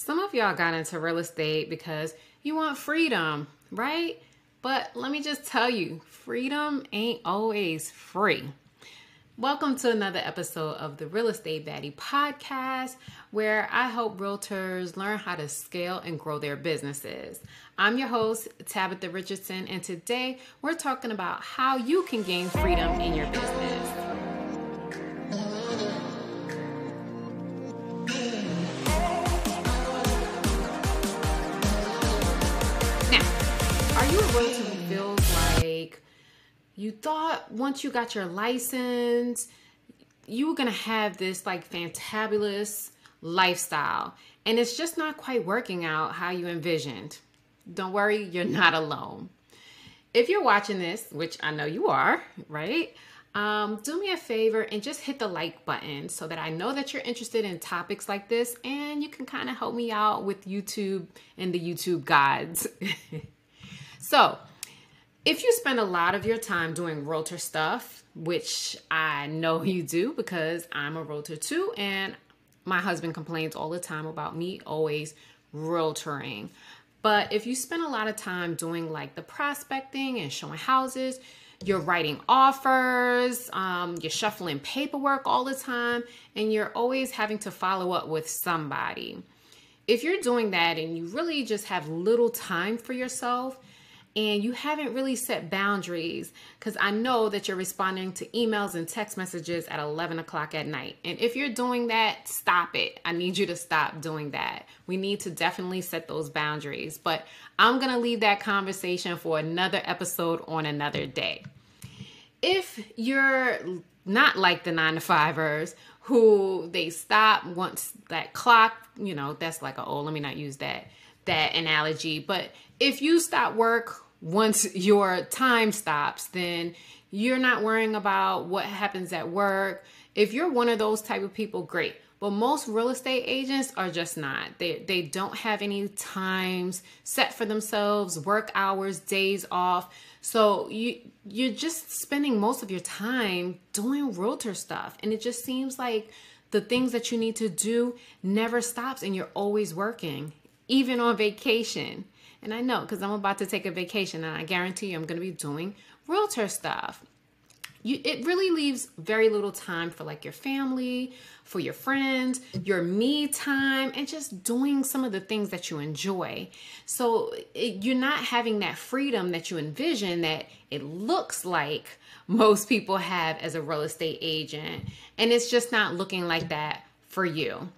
Some of y'all got into real estate because you want freedom, right? But let me just tell you, freedom ain't always free. Welcome to another episode of the Real Estate Baddie podcast, where I help realtors learn how to scale and grow their businesses. I'm your host, Tabitha Richardson, and today we're talking about how you can gain freedom in your business. Feels like you thought once you got your license, you were gonna have this like fantabulous lifestyle, and it's just not quite working out how you envisioned. Don't worry, you're not alone. If you're watching this, which I know you are, right? Um, do me a favor and just hit the like button so that I know that you're interested in topics like this and you can kind of help me out with YouTube and the YouTube gods. so, if you spend a lot of your time doing realtor stuff, which I know you do because I'm a realtor too, and my husband complains all the time about me always realtoring. But if you spend a lot of time doing like the prospecting and showing houses, you're writing offers, um, you're shuffling paperwork all the time, and you're always having to follow up with somebody. If you're doing that and you really just have little time for yourself, and you haven't really set boundaries because I know that you're responding to emails and text messages at 11 o'clock at night. And if you're doing that, stop it. I need you to stop doing that. We need to definitely set those boundaries. But I'm going to leave that conversation for another episode on another day. If you're not like the nine to fivers who they stop once that clock, you know, that's like a oh, let me not use that that analogy. But if you stop work once your time stops, then you're not worrying about what happens at work. If you're one of those type of people, great. But most real estate agents are just not. They they don't have any times set for themselves, work hours, days off. So you you're just spending most of your time doing realtor stuff and it just seems like the things that you need to do never stops and you're always working, even on vacation. And I know because I'm about to take a vacation and I guarantee you I'm going to be doing realtor stuff. You, it really leaves very little time for like your family, for your friends, your me time, and just doing some of the things that you enjoy. So it, you're not having that freedom that you envision that it looks like most people have as a real estate agent. And it's just not looking like that for you.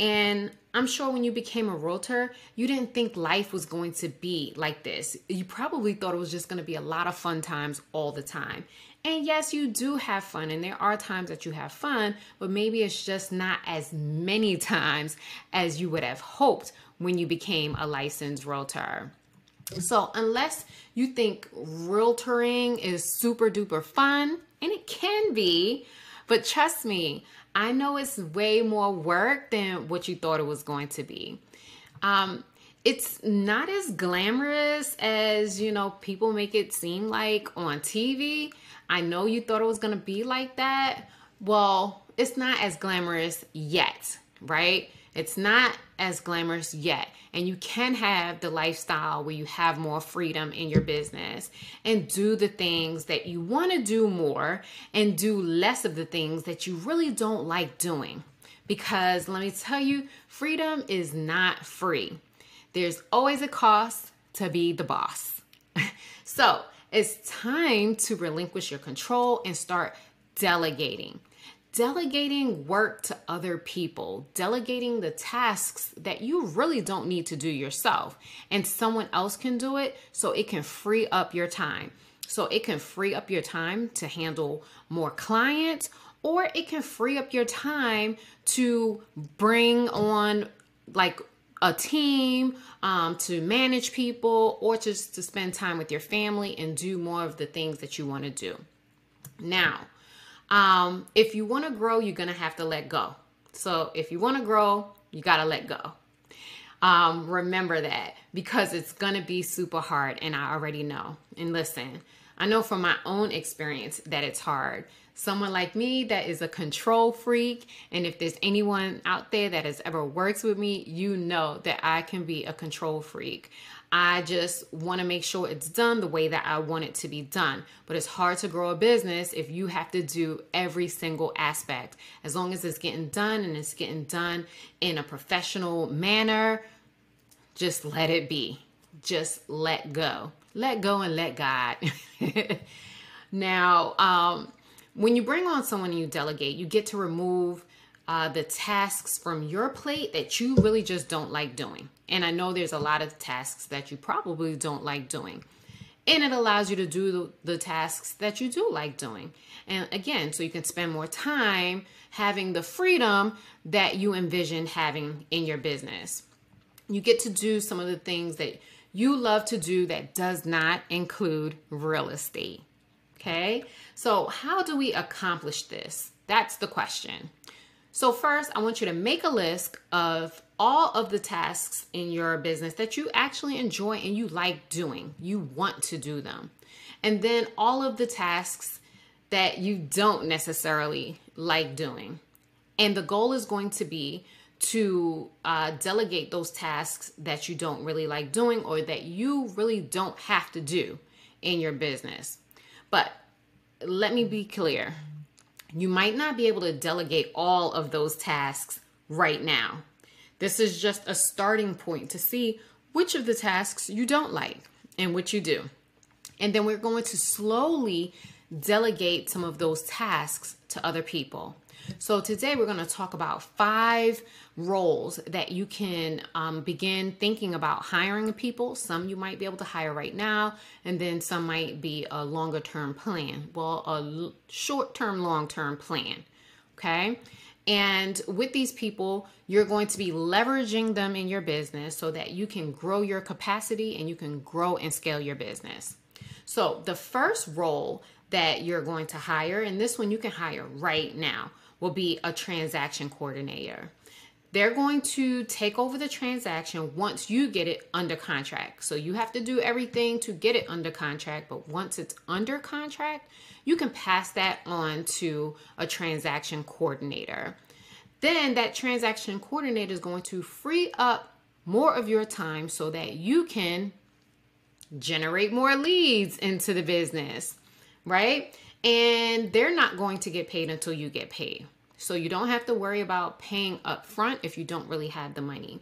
And I'm sure when you became a realtor, you didn't think life was going to be like this. You probably thought it was just going to be a lot of fun times all the time. And yes, you do have fun, and there are times that you have fun, but maybe it's just not as many times as you would have hoped when you became a licensed realtor. So, unless you think realtoring is super duper fun, and it can be, but trust me, I know it's way more work than what you thought it was going to be. Um, it's not as glamorous as you know people make it seem like on TV. I know you thought it was going to be like that. Well, it's not as glamorous yet, right? It's not as glamorous yet. And you can have the lifestyle where you have more freedom in your business and do the things that you want to do more and do less of the things that you really don't like doing. Because let me tell you, freedom is not free. There's always a cost to be the boss. so it's time to relinquish your control and start delegating delegating work to other people, delegating the tasks that you really don't need to do yourself, and someone else can do it so it can free up your time. So it can free up your time to handle more clients, or it can free up your time to bring on like a team um, to manage people or just to spend time with your family and do more of the things that you want to do. Now, um, if you want to grow, you're going to have to let go. So if you want to grow, you got to let go. Um, remember that because it's going to be super hard, and I already know. And listen, I know from my own experience that it's hard. someone like me that is a control freak. And if there's anyone out there that has ever worked with me, you know that I can be a control freak. I just want to make sure it's done the way that I want it to be done. But it's hard to grow a business if you have to do every single aspect. As long as it's getting done and it's getting done in a professional manner, just let it be. Just let go. Let go and let God. now, um, when you bring on someone and you delegate, you get to remove uh, the tasks from your plate that you really just don't like doing. And I know there's a lot of tasks that you probably don't like doing. And it allows you to do the, the tasks that you do like doing. And again, so you can spend more time having the freedom that you envision having in your business. You get to do some of the things that you love to do that does not include real estate. Okay, so how do we accomplish this? That's the question. So, first, I want you to make a list of all of the tasks in your business that you actually enjoy and you like doing. You want to do them. And then all of the tasks that you don't necessarily like doing. And the goal is going to be to uh, delegate those tasks that you don't really like doing or that you really don't have to do in your business. But let me be clear you might not be able to delegate all of those tasks right now. This is just a starting point to see which of the tasks you don't like and which you do. And then we're going to slowly delegate some of those tasks to other people. So today we're going to talk about five roles that you can um, begin thinking about hiring people. Some you might be able to hire right now, and then some might be a longer term plan. Well, a short term, long term plan. Okay. And with these people, you're going to be leveraging them in your business so that you can grow your capacity and you can grow and scale your business. So, the first role that you're going to hire, and this one you can hire right now will be a transaction coordinator. They're going to take over the transaction once you get it under contract. So you have to do everything to get it under contract, but once it's under contract, you can pass that on to a transaction coordinator. Then that transaction coordinator is going to free up more of your time so that you can generate more leads into the business, right? and they're not going to get paid until you get paid. So you don't have to worry about paying up front if you don't really have the money.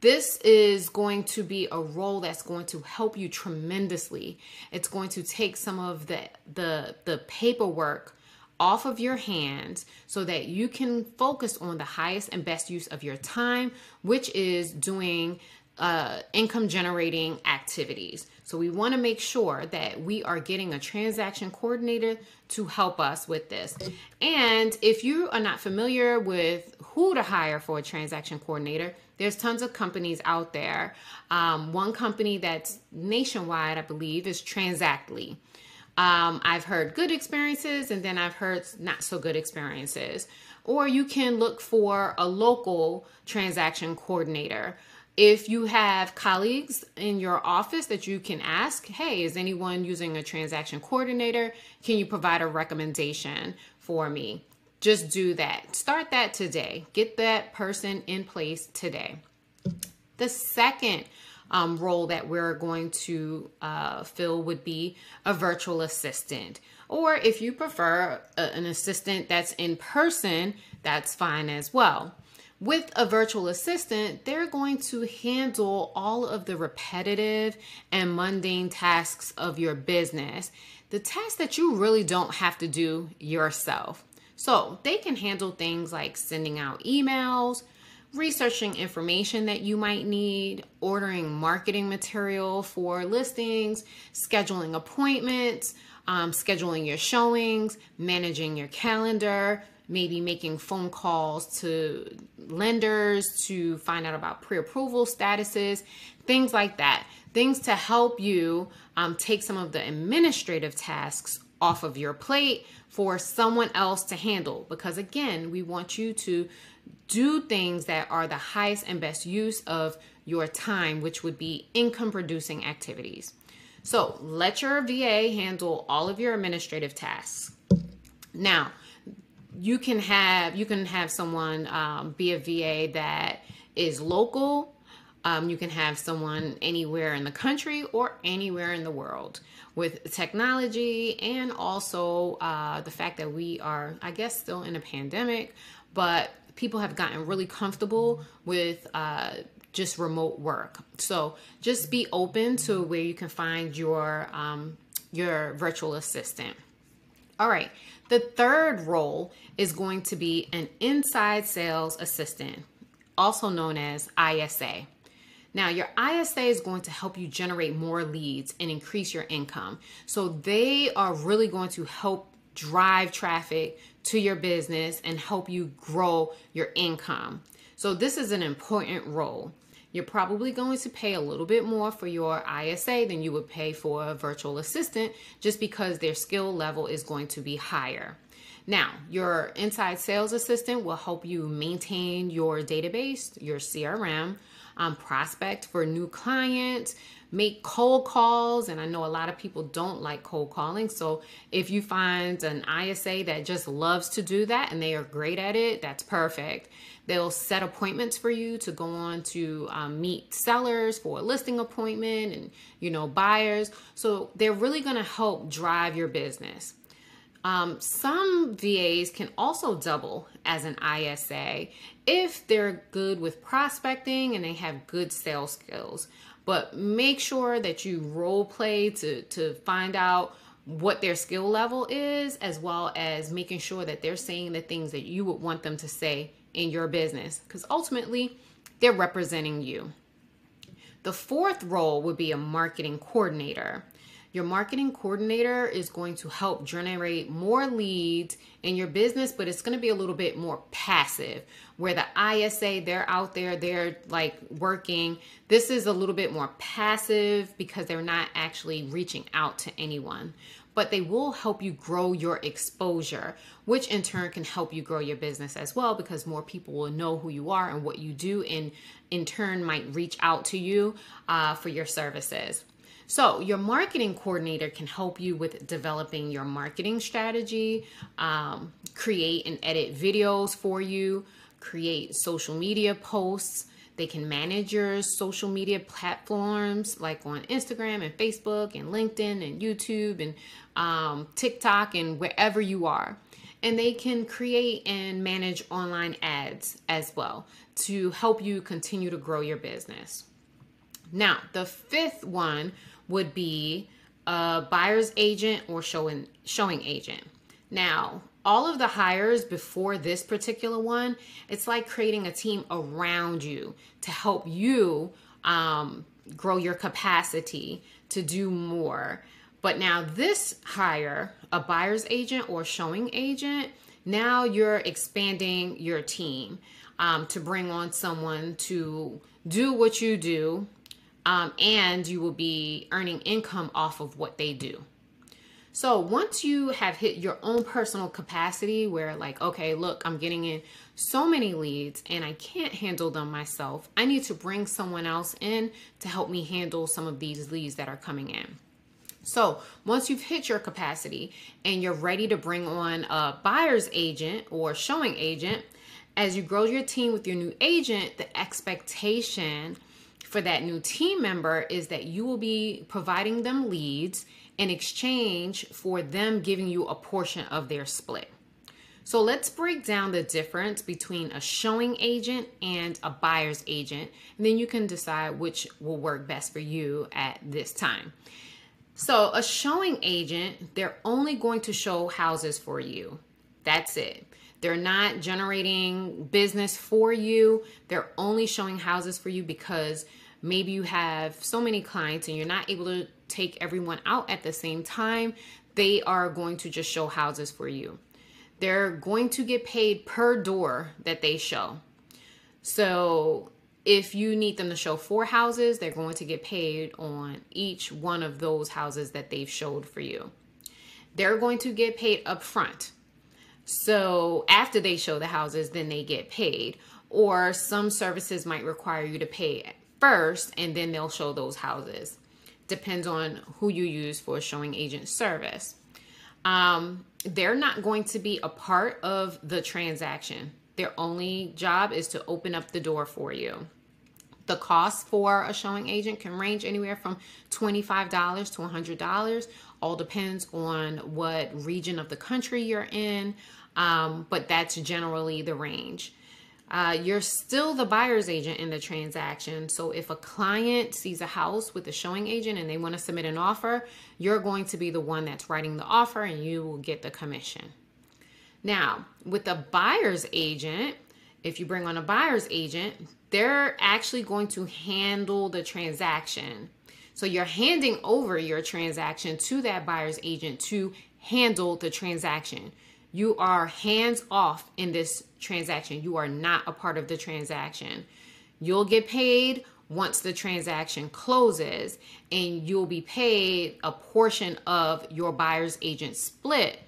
This is going to be a role that's going to help you tremendously. It's going to take some of the the the paperwork off of your hands so that you can focus on the highest and best use of your time, which is doing uh, income generating activities. So we want to make sure that we are getting a transaction coordinator to help us with this. And if you are not familiar with who to hire for a transaction coordinator, there's tons of companies out there. Um, one company that's nationwide, I believe, is Transactly. Um, I've heard good experiences and then I've heard not so good experiences. Or you can look for a local transaction coordinator. If you have colleagues in your office that you can ask, hey, is anyone using a transaction coordinator? Can you provide a recommendation for me? Just do that. Start that today. Get that person in place today. The second um, role that we're going to uh, fill would be a virtual assistant. Or if you prefer a, an assistant that's in person, that's fine as well. With a virtual assistant, they're going to handle all of the repetitive and mundane tasks of your business, the tasks that you really don't have to do yourself. So they can handle things like sending out emails, researching information that you might need, ordering marketing material for listings, scheduling appointments, um, scheduling your showings, managing your calendar, maybe making phone calls to lenders to find out about pre approval statuses, things like that. Things to help you um, take some of the administrative tasks off of your plate for someone else to handle. Because again, we want you to do things that are the highest and best use of your time, which would be income producing activities. So let your VA handle all of your administrative tasks. Now, you can have you can have someone um, be a VA that is local. Um, you can have someone anywhere in the country or anywhere in the world. With technology and also uh, the fact that we are, I guess, still in a pandemic, but people have gotten really comfortable with uh, just remote work. So just be open to where you can find your um, your virtual assistant. All right. The third role is going to be an inside sales assistant, also known as ISA. Now, your ISA is going to help you generate more leads and increase your income. So, they are really going to help drive traffic to your business and help you grow your income. So, this is an important role. You're probably going to pay a little bit more for your ISA than you would pay for a virtual assistant just because their skill level is going to be higher. Now, your inside sales assistant will help you maintain your database, your CRM, um, prospect for new clients, make cold calls. And I know a lot of people don't like cold calling. So if you find an ISA that just loves to do that and they are great at it, that's perfect. They'll set appointments for you to go on to um, meet sellers for a listing appointment and, you know, buyers. So they're really going to help drive your business. Um, some VAs can also double as an ISA if they're good with prospecting and they have good sales skills. But make sure that you role play to, to find out what their skill level is, as well as making sure that they're saying the things that you would want them to say in your business, because ultimately they're representing you. The fourth role would be a marketing coordinator. Your marketing coordinator is going to help generate more leads in your business, but it's going to be a little bit more passive. Where the ISA, they're out there, they're like working. This is a little bit more passive because they're not actually reaching out to anyone but they will help you grow your exposure, which in turn can help you grow your business as well because more people will know who you are and what you do, and in turn might reach out to you uh, for your services. So, your marketing coordinator can help you with developing your marketing strategy, um, create and edit videos for you, create social media posts. They can manage your social media platforms like on Instagram and Facebook and LinkedIn and YouTube and um, TikTok and wherever you are. And they can create and manage online ads as well to help you continue to grow your business. Now, the fifth one would be a buyer's agent or showing showing agent. Now, all of the hires before this particular one, it's like creating a team around you to help you um, grow your capacity to do more. But now, this hire, a buyer's agent or showing agent, now you're expanding your team um, to bring on someone to do what you do um, and you will be earning income off of what they do. So once you have hit your own personal capacity where like, okay, look, I'm getting in so many leads and I can't handle them myself. I need to bring someone else in to help me handle some of these leads that are coming in. So once you've hit your capacity and you're ready to bring on a buyer's agent or showing agent, as you grow your team with your new agent, the expectation for that new team member is that you will be providing them leads in exchange for them giving you a portion of their split. So let's break down the difference between a showing agent and a buyer's agent, and then you can decide which will work best for you at this time. So, a showing agent, they're only going to show houses for you. That's it. They're not generating business for you. They're only showing houses for you because maybe you have so many clients and you're not able to take everyone out at the same time. They are going to just show houses for you. They're going to get paid per door that they show. So if you need them to show four houses, they're going to get paid on each one of those houses that they've showed for you. They're going to get paid up front. So after they show the houses, then they get paid. Or some services might require you to pay first and then they'll show those houses. Depends on who you use for showing agent service. um, they're not going to be a part of the transaction. Their only job is to open up the door for you. The cost for a showing agent can range anywhere from $25 to $100. All depends on what region of the country you're in, um, but that's generally the range. Uh, you're still the buyer's agent in the transaction. So if a client sees a house with a showing agent and they want to submit an offer, you're going to be the one that's writing the offer and you will get the commission. Now, with a buyer's agent, if you bring on a buyer's agent, they're actually going to handle the transaction. So you're handing over your transaction to that buyer's agent to handle the transaction. You are hands off in this transaction. You are not a part of the transaction. You'll get paid once the transaction closes, and you'll be paid a portion of your buyer's agent split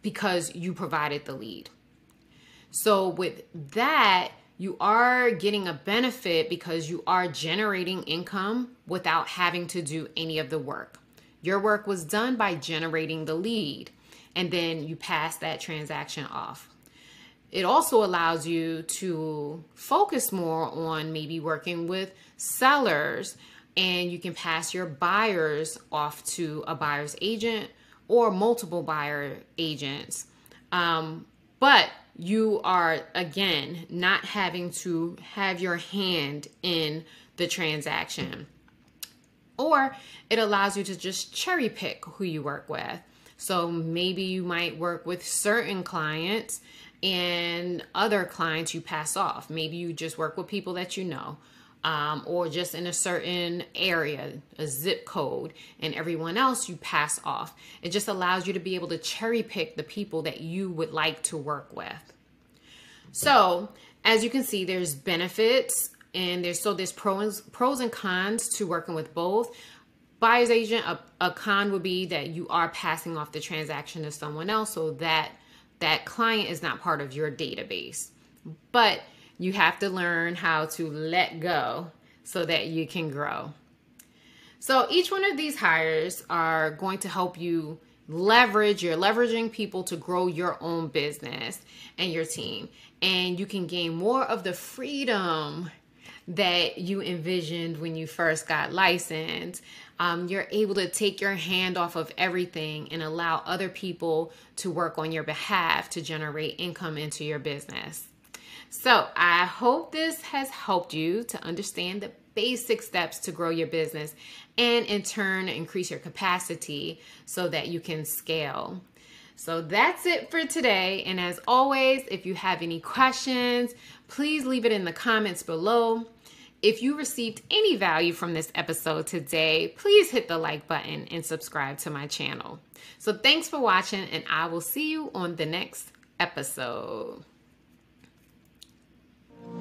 because you provided the lead. So, with that, you are getting a benefit because you are generating income without having to do any of the work. Your work was done by generating the lead, and then you pass that transaction off. It also allows you to focus more on maybe working with sellers, and you can pass your buyers off to a buyer's agent or multiple buyer agents. Um, but you are, again, not having to have your hand in the transaction. Or it allows you to just cherry pick who you work with. So maybe you might work with certain clients and other clients you pass off. Maybe you just work with people that you know um, or just in a certain area, a zip code, and everyone else you pass off. It just allows you to be able to cherry pick the people that you would like to work with. So, as you can see, there's benefits and there's so there's pros pros and cons to working with both. Buyer's agent, a, a con would be that you are passing off the transaction to someone else, so that that client is not part of your database. But you have to learn how to let go so that you can grow. So each one of these hires are going to help you leverage, you're leveraging people to grow your own business and your team. And you can gain more of the freedom that you envisioned when you first got licensed. Um, you're able to take your hand off of everything and allow other people to work on your behalf to generate income into your business. So I hope this has helped you to understand the basic steps to grow your business and in turn increase your capacity so that you can scale. So that's it for today. And as always, if you have any questions, please leave it in the comments below. If you received any value from this episode today, please hit the like button and subscribe to my channel. So thanks for watching, and I will see you on the next episode.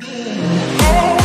Oh.